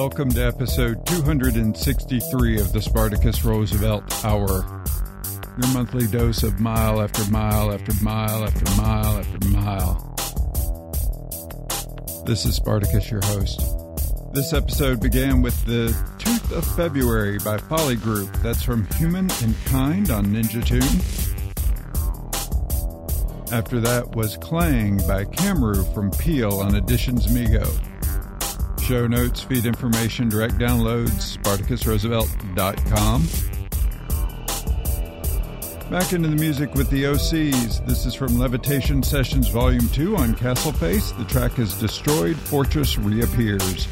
Welcome to episode 263 of the Spartacus Roosevelt Hour. Your monthly dose of mile after mile after mile after mile after mile. This is Spartacus, your host. This episode began with The Tooth of February by Folly Group. That's from Human and Kind on Ninja Tune. After that was Clang by Camru from Peel on Editions Mego. Show notes, feed information, direct downloads, SpartacusRoosevelt.com. Back into the music with the Osees. This is from Levitation Sessions Volume 2 on Castle Face. The track is Destroyed Fortress Reappears.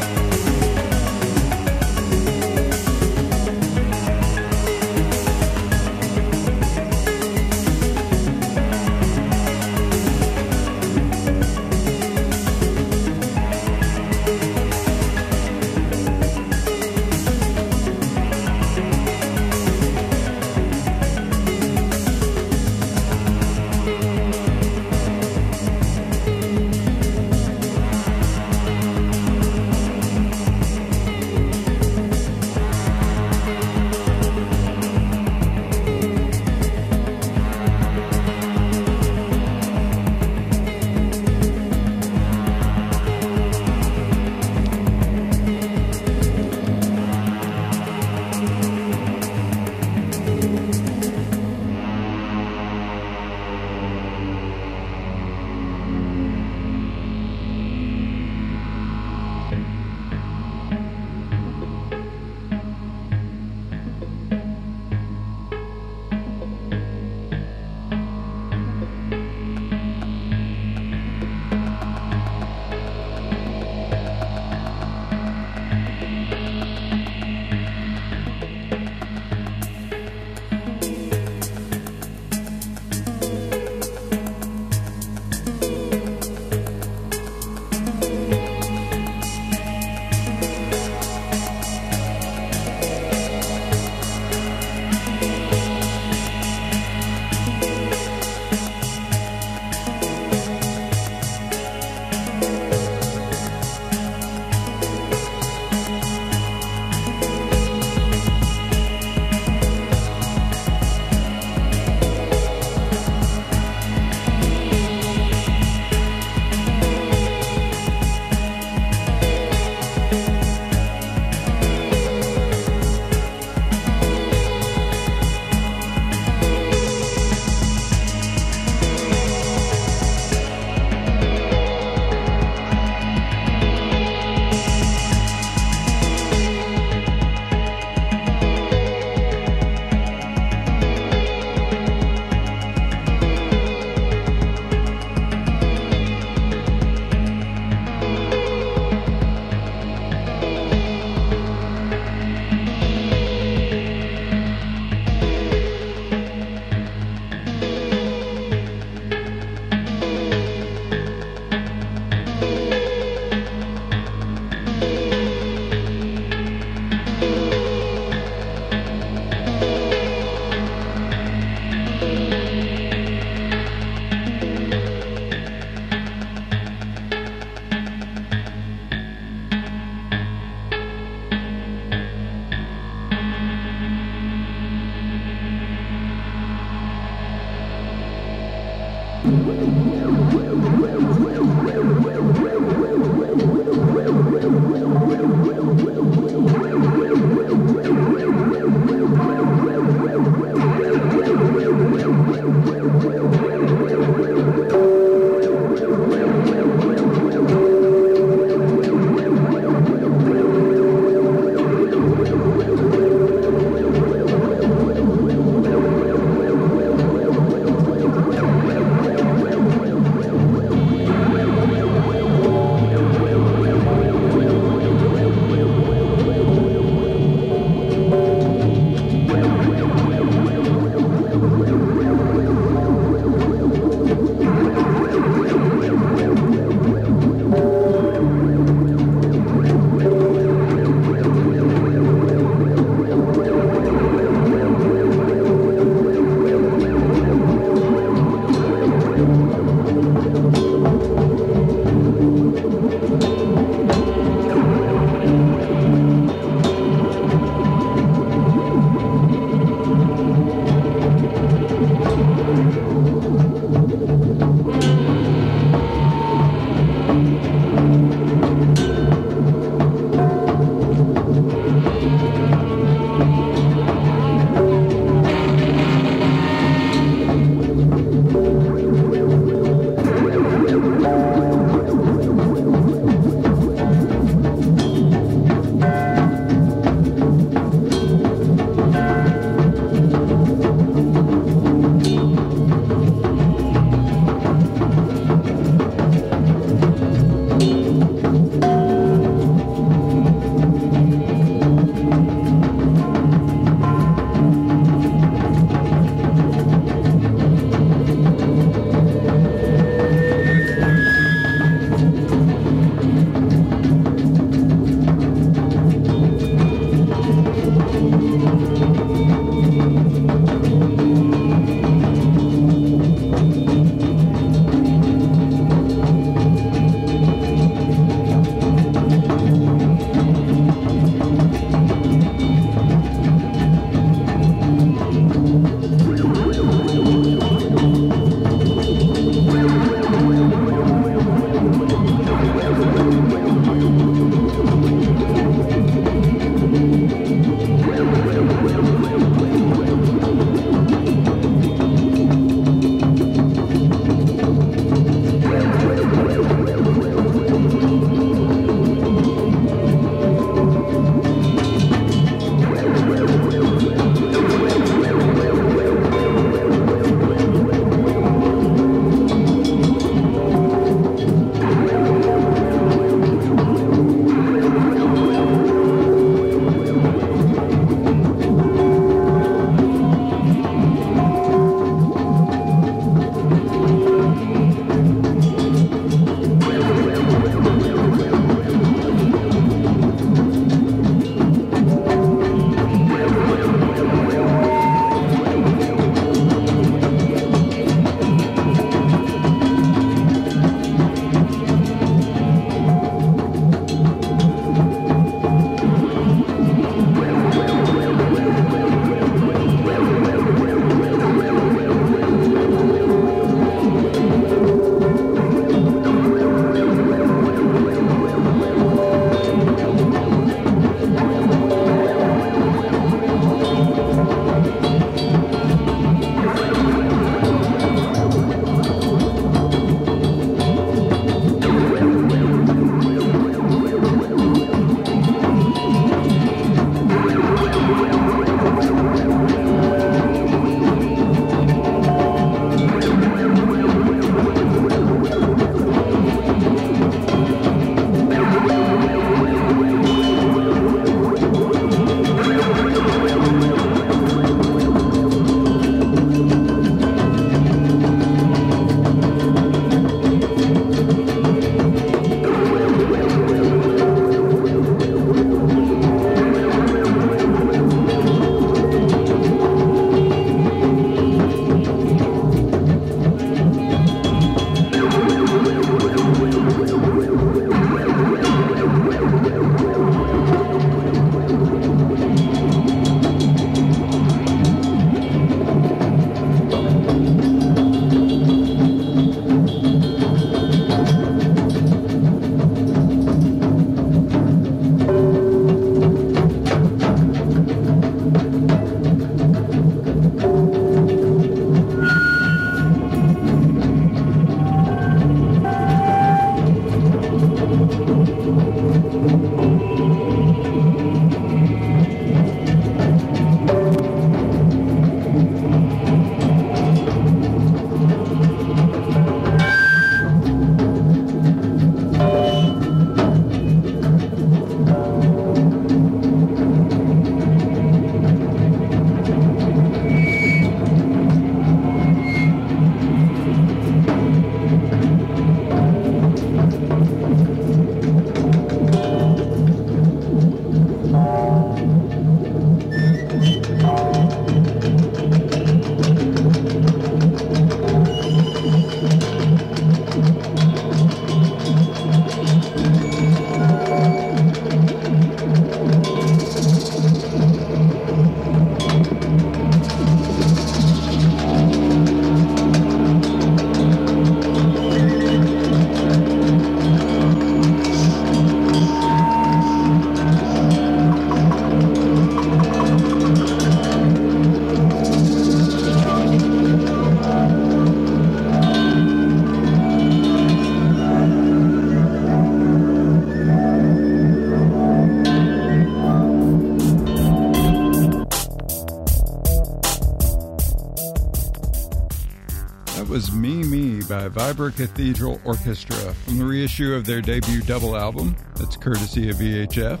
Was Me Me by Vibracathedral Orchestra from the reissue of their debut double album. That's courtesy of VHF.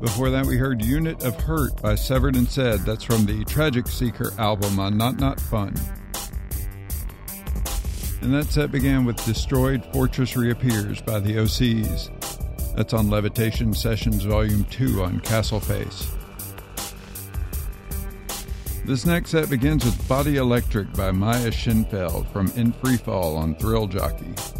Before that, we heard Unit of Hurt by Severed and Said. That's from the Tragic Seeker album on Not Not Fun. And that set began with Destroyed Fortress Reappears by the Osees. That's on Levitation Sessions Volume 2 on Castle Face. This next set begins with Body Electric by Maya Shenfeld from In Free Fall on Thrill Jockey.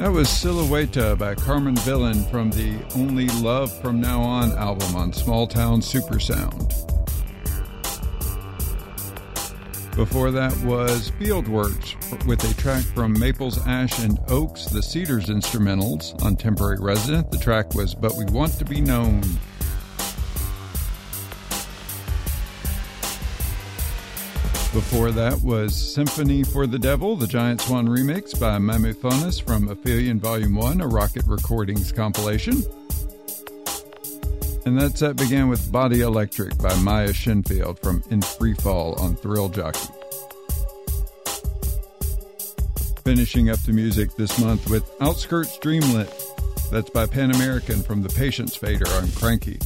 That was Silhouette by Carmen Villain from the Only Love From Now On album on Smalltown Supersound. Before that was Fieldworks with a track from Maples, Ash, and Oaks, the Cedars instrumentals on Temporary Residence. The track was But We Want to Be Known. Before that was Symphony for the Devil, the Giant Swan remix by Mamuthones from Aphelion Volume 1, a Rocket Recordings compilation. And that set began with Body Electric by Maya Shenfeld from In Free Fall on Thrill Jockey. Finishing up the music this month with Outskirts Dreamlet. That's by Pan American from the Patience Fader on Kranky.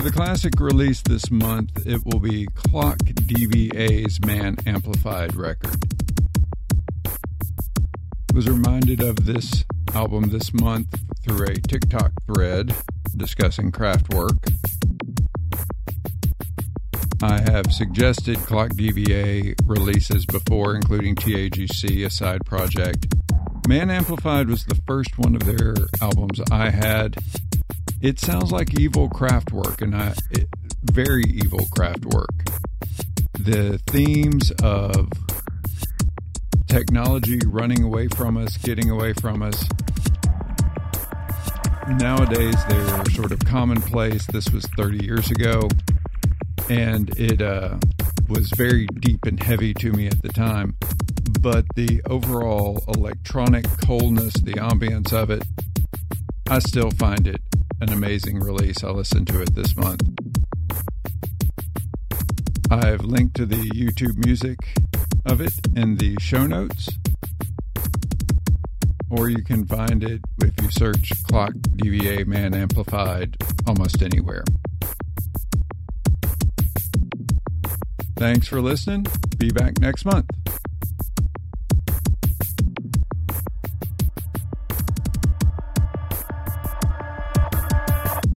For the classic release this month, it will be Clock DVA's Man Amplified record. Was reminded of this album this month through a TikTok thread discussing Kraftwerk. I have suggested Clock DVA releases before, including TAGC, a side project. Man Amplified was the first one of their albums I had. It sounds like evil Kraftwerk, and I it, very evil Kraftwerk. The themes of technology running away from us, getting away from us. Nowadays, they're sort of commonplace. This was 30 years ago and it uh, was very deep and heavy to me at the time. But the overall electronic coldness, the ambience of it, I still find it an amazing release. I listened to it this month. I've linked to the YouTube music of it in the show notes, or you can find it if you search Clock DVA Man Amplified almost anywhere. Thanks for listening. Be back next month.